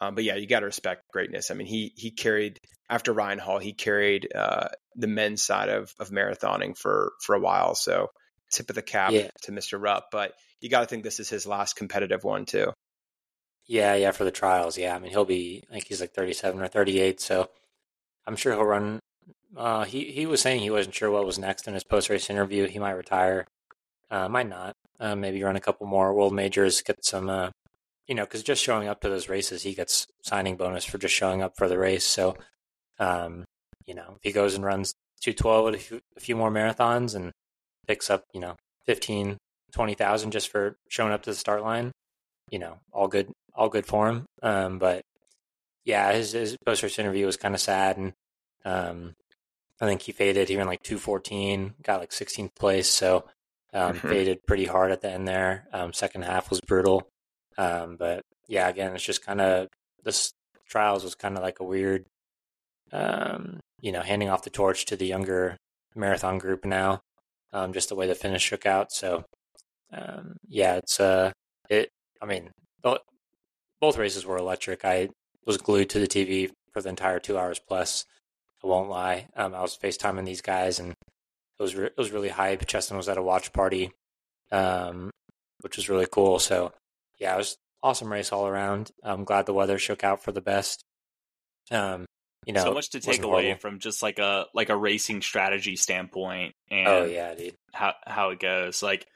Um, but yeah, you got to respect greatness. I mean, he he carried after Ryan Hall, he carried uh, the men's side of of marathoning for for a while. So tip of the cap Yeah. to Mr. Rupp. But you got to think this is his last competitive one too. Yeah, yeah, for the trials. Yeah, I mean he'll be think he's like 37 or 38, so I'm sure he'll run. Uh, he he was saying he wasn't sure what was next in his post race interview. He might retire, uh, might not. Uh, maybe run a couple more world majors, get some. Uh, you know, because just showing up to those races, he gets signing bonus for just showing up for the race. So, um, you know, if he goes and runs 212 a few, a few more marathons and picks up, you know, 15, 20,000 just for showing up to the start line, you know, all good, all good for him. Um, but yeah, his, his post race interview was kind of sad. And, um, I think he faded. He ran like 214, got like 16th place. So, um, Mhm. faded pretty hard at the end there. Um, second half was brutal. Um, but yeah, again, it's just kind of this trials was kind of like a weird, um, you know, handing off the torch to the younger marathon group now. Um, just the way the finish shook out. So, um, yeah, it's uh, it. I mean, both races were electric. I was glued to the TV for the entire two hours plus. I won't lie. Um, I was FaceTiming these guys, and it was re- it was really hype. Cheston was at a watch party, um, which was really cool. So, yeah, it was awesome race all around. I'm glad the weather shook out for the best. Um, you know, so much to take away horrible. from just like a like a racing strategy standpoint and Oh yeah, dude. how how it goes. Like,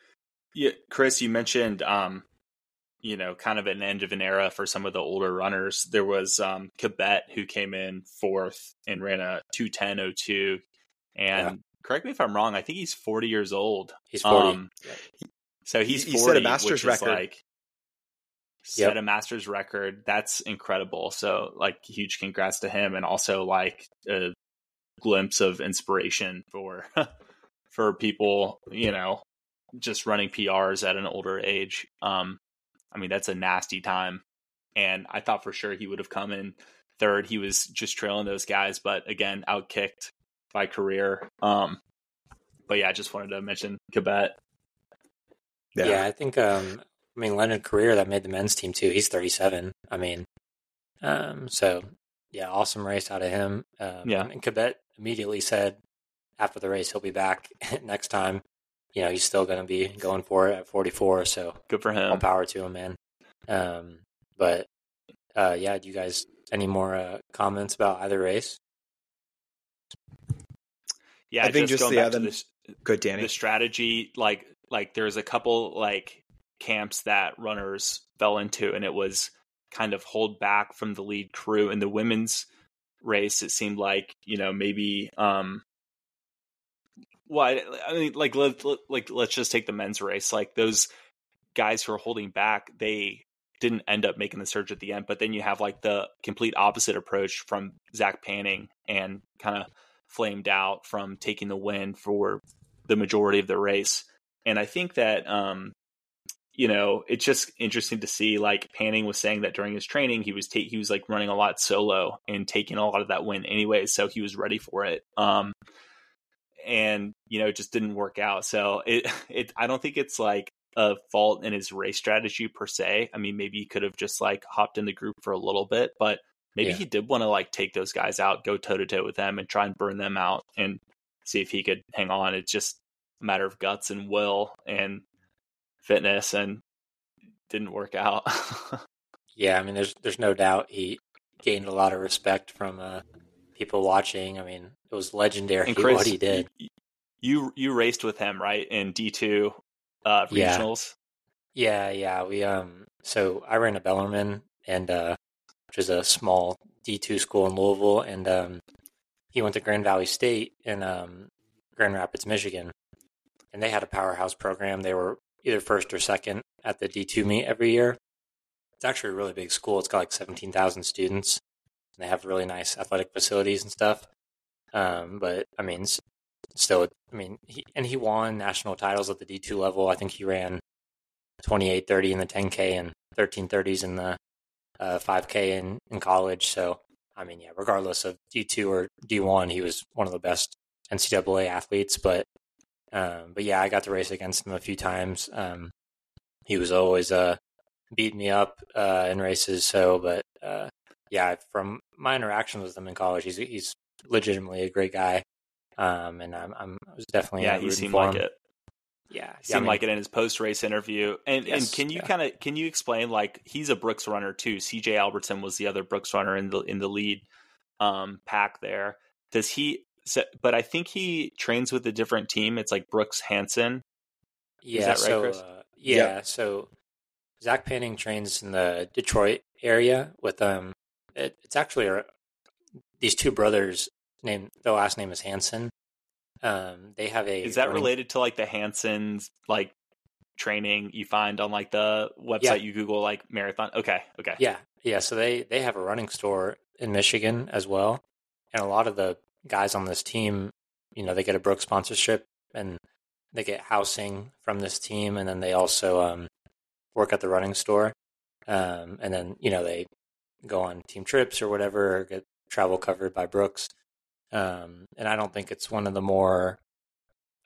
yeah, Chris, you mentioned, um, you know, kind of an end of an era for some of the older runners. There was um, Kibet who came in fourth and ran a two ten oh two, and Yeah. correct me if I'm wrong. I think he's forty years old. He's forty. Um, so he's He- he 40, set a Masters record. like set a Masters record. That's incredible. So like huge congrats to him, and also like a glimpse of inspiration for [laughs] for people, you know, just running PRs at an older age. Um, I mean that's a nasty time, and I thought for sure he would have come in third. He was just trailing those guys, but again, outkicked by Korir. Um, but yeah, I just wanted to mention Kibet. Yeah. I think um I mean Leonard Korir that made the men's team too. He's 37. I mean, um, so yeah, awesome race out of him. Um, Yeah. and Kibet immediately said after the race he'll be back [laughs] next time. You know, he's still going to be going for it at 44. So Good for him. all him. power to him, man. Um, but uh, yeah, do you guys any more uh, comments about either race? Yeah, I think just going the back other- to this Good, Danny. the strategy like like there's a couple like camps that runners fell into and it was kind of hold back from the lead crew in the women's race it seemed like you know maybe um well I, mean like let, let- like let's just take the men's race like those guys who are holding back they didn't end up making the surge at the end but then you have like the complete opposite approach from Zach Panning and kind of flamed out from taking the win for the majority of the race. And I think that, um, you know, it's just interesting to see. Like Panning was saying that during his training, he was ta- he was like running a lot solo and taking a lot of that win anyway, so he was ready for it. Um, and you know, it just didn't work out. So it [laughs] it I don't think it's like a fault in his race strategy per se. I mean, maybe he could have just like hopped in the group for a little bit, but maybe Yeah. he did want to like take those guys out, go toe to toe with them, and try and burn them out and see if he could hang on. It's just a matter of guts and will and fitness, and didn't work out. [laughs] Yeah, I mean, there's there's no doubt he gained a lot of respect from uh, people watching. I mean, it was legendary Chris, what he did. You you raced with him right in D two uh, Yeah. regionals. Yeah, yeah. We um so I ran a Bellarmine and uh which is a small D two school in Louisville and um he went to Grand Valley State in um Grand Rapids, Michigan. And they had a powerhouse program. They were either first or second at the D two meet every year. It's actually a really big school. It's got like seventeen thousand students. They have really nice athletic facilities and stuff. Um, but I mean, still, I mean, he, and he won national titles at the D two level. I think he ran 2830 in the 10K and 1330s in the uh, 5K in, in college. So, I mean, yeah, regardless of D2 or D1, he was one of the best NCAA athletes. But, um, but yeah, I got to race against him a few times. Um, he was always uh, beat me up uh, in races. So, but uh, yeah, from my interaction with him in college, he's he's legitimately a great guy. Um, and I'm, I'm I was definitely yeah, uh, he seemed for like him. it. Yeah, yeah, I Seemed mean, like it in his post race interview. And and can you yeah. kind of can you explain like he's a Brooks runner too? CJ Albertson was the other Brooks runner in the in the lead um pack there. Does he so, but I think he trains with a different team. It's like Brooks Hanson. Yeah, that right, so Chris? uh, yeah, so Zach Panning trains in the Detroit area with um, it, it's actually a, these two brothers named their last name is Hanson. Um, they have a Is that running- related to like the Hansons like training you find on like the website Yeah. you Google like marathon? Okay, okay. Yeah, yeah. So they they have a running store in Michigan as well, and a lot of the guys on this team, you know, they get a Brooks sponsorship and they get housing from this team, and then they also um, work at the running store, um, and then you know they go on team trips or whatever, or get travel covered by Brooks. Um, and I don't think it's one of the more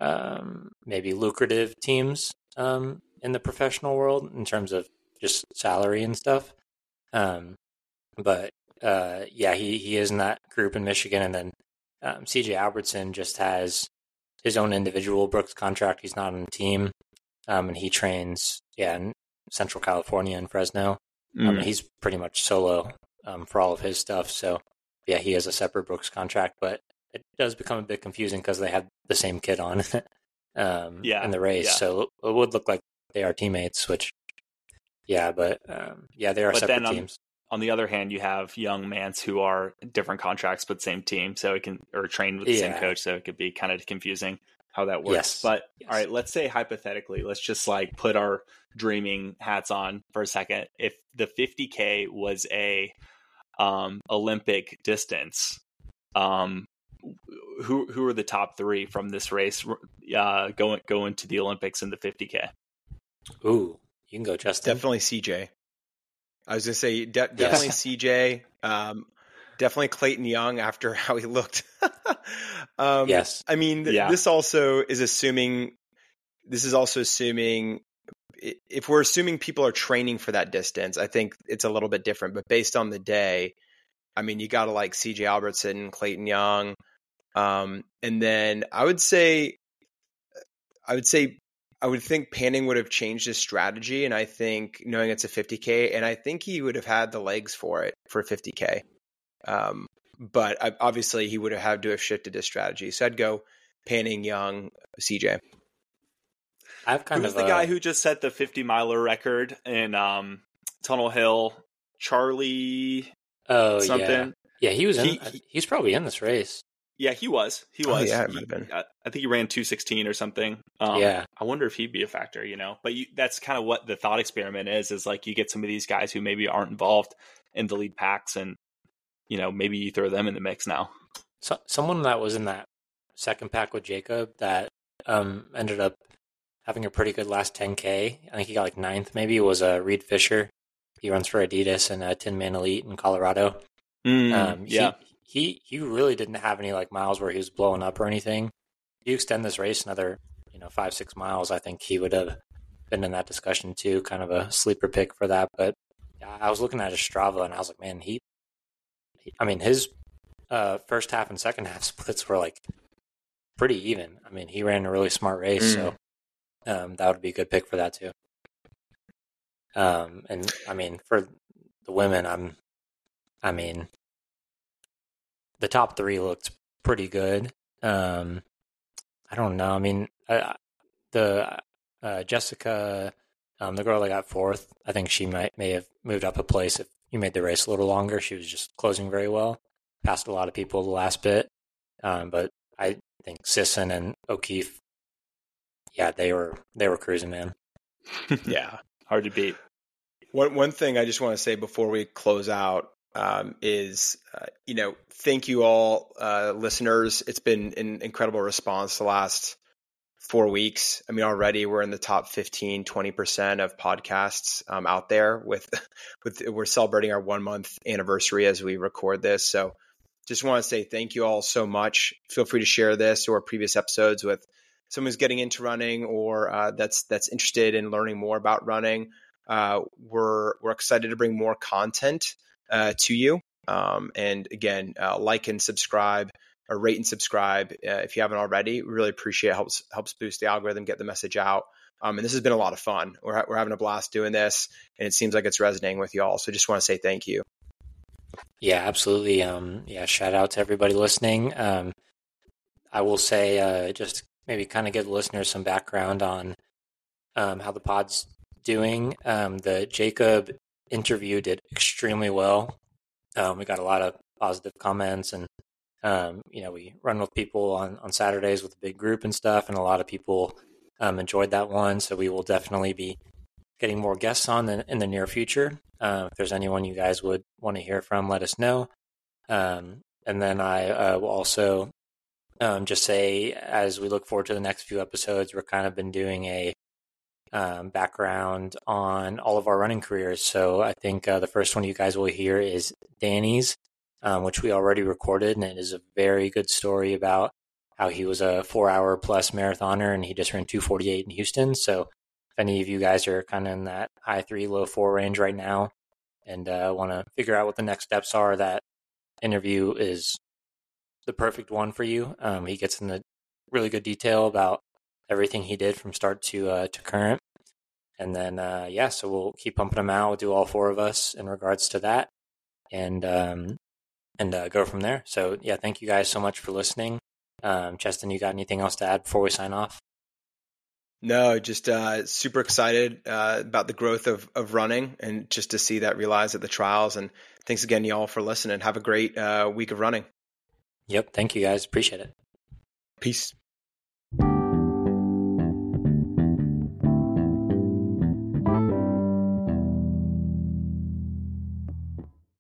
um, maybe lucrative teams um, in the professional world in terms of just salary and stuff. Um, but uh, yeah, he, he is in that group in Michigan, and then um, CJ Albertson just has his own individual Brooks contract. He's not on a team, um, and he trains yeah in Central California in Fresno. Mm. Um, he's pretty much solo um, for all of his stuff. So yeah, he has a separate Brooks contract, but it does become a bit confusing because they have the same kid on [laughs] um, Yeah, in the race. yeah. So it would look like they are teammates, which yeah, but um, yeah, they are But separate on- teams. on the other hand, you have Young Mantz who are different contracts but same team, so it can or trained with the same coach, so it could be kind of confusing how that works. Yes. But Yes. all right, let's say hypothetically, let's just like put our dreaming hats on for a second. If the 50k was a um, Olympic distance, um, who who are the top three from this race uh, going going to the Olympics in the 50k? Ooh, you can go, Justin. Definitely CJ. I was gonna say de- definitely CJ. Um, definitely Clayton Young after [laughs] how he looked. [laughs] um, Yes. I mean th- Yeah. this also is assuming. This is also assuming if we're assuming people are training for that distance. I think it's a little bit different. But based on the day, I mean, you got to like CJ Albertson, Clayton Young, um, and then I would say, I would say I would think Panning would have changed his strategy, and I think knowing it's a 50k, and I think he would have had the legs for it for 50k. Um, but I, obviously, he would have had to have shifted his strategy. So I'd go Panning, Young, CJ. I've kind Who's of the uh, guy who just set the 50 miler record in um, Tunnel Hill? Charlie oh something. yeah yeah he was in He- he- he's probably in this race Yeah, he was. He Oh, was. yeah, it He- might have been. I I think he ran 216 or something. Um, Yeah. I wonder if he'd be a factor, you know. But you, that's kind of what the thought experiment is is like you get some of these guys who maybe aren't involved in the lead packs and you know, maybe you throw them in the mix now. so, someone that was in that second pack with Jacob that um ended up having a pretty good last 10k I think he got like ninth maybe was uh, Reed Fisher he runs for Adidas and uh, Tinman Elite in Colorado Um, yeah. he, he he really didn't have any like miles where he was blowing up or anything. If you extend this race another, you know, five six miles, I think he would have been in that discussion too. Kind of a sleeper pick for that. But I was looking at his Strava and I was like, man, he I mean, his uh, first half and second half [laughs] splits were like pretty even. I mean, he ran a really smart race, so um, that would be a good pick for that too. Um, and I mean, for the women, I'm, I mean, the top three looked pretty good. Um, I don't know. I mean, uh, the uh, Jessica, um, the girl that got fourth, I think she might may have moved up a place if you made the race a little longer. She was just closing very well, passed a lot of people the last bit. Um, but I think Sisson and O'Keeffe, yeah, they were they were cruising, man. [laughs] Yeah. Hard to beat. One one thing I just want to say before we close out um, is, uh, you know, thank you all, uh, listeners. It's been an incredible response the last four weeks. I mean, already we're in the top 15, 20% of podcasts um, out there with, [laughs] with, we're celebrating our one month anniversary as we record this. So just want to say thank you all so much. Feel free to share this or previous episodes with someone who's getting into running or uh, that's, that's interested in learning more about running. Uh, we're we're excited to bring more content uh, to you. Um, and again, uh, like and subscribe or rate and subscribe uh, if you haven't already. We really appreciate it. helps helps boost the algorithm, get the message out. Um, and this has been a lot of fun. We're we're having a blast doing this, and it seems like it's resonating with you all. So just want to say thank you. Yeah, absolutely. Um, yeah, shout out to everybody listening. Um, I will say, uh, just maybe kind of give listeners some background on um, how the pod's doing. Um, the Jacob interview did extremely well. Um, we got a lot of positive comments, and um, you know, we run with people on on Saturdays with a big group and stuff, and a lot of people um, enjoyed that one. So we will definitely be getting more guests on in, in the near future. Uh, if there's anyone you guys would want to hear from, let us know. Um, and then I uh, will also um, just say, as we look forward to the next few episodes, we're kind of been doing a um, background on all of our running careers. So I think uh, the first one you guys will hear is Danny's, um, which we already recorded, and it is a very good story about how he was a four hour plus marathoner and he just ran 248 in Houston. So if any of you guys are kind of in that high three, low four range right now and uh, want to figure out what the next steps are, that interview is the perfect one for you. Um, he gets into really good detail about everything he did from start to uh, to current. And then uh, yeah, so we'll keep pumping them out. We'll do all four of us in regards to that, and um, and uh, go from there. So yeah, thank you guys so much for listening. Um, Cheston, you got anything else to add before we sign off? No, just uh, super excited uh, about the growth of, of running and just to see that realized at the trials. And thanks again, y'all, for listening. Have a great uh, week of running. Yep. Thank you guys. Appreciate it. Peace.